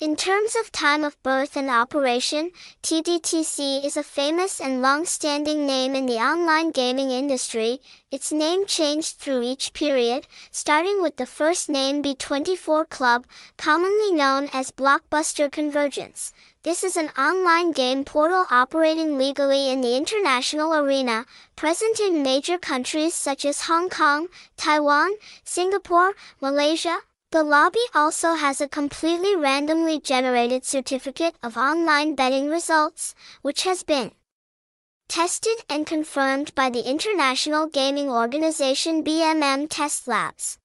In terms of time of birth and operation, TDTC is a famous and long-standing name in the online gaming industry. Its name changed through each period, starting with the first name B24 Club, commonly known as Blockbuster Convergence. This is an online game portal operating legally in the international arena, present in major countries such as Hong Kong, Taiwan, Singapore, Malaysia, the lobby also has a completely randomly generated certificate of online betting results, which has been tested and confirmed by the international gaming organization BMM Test Labs.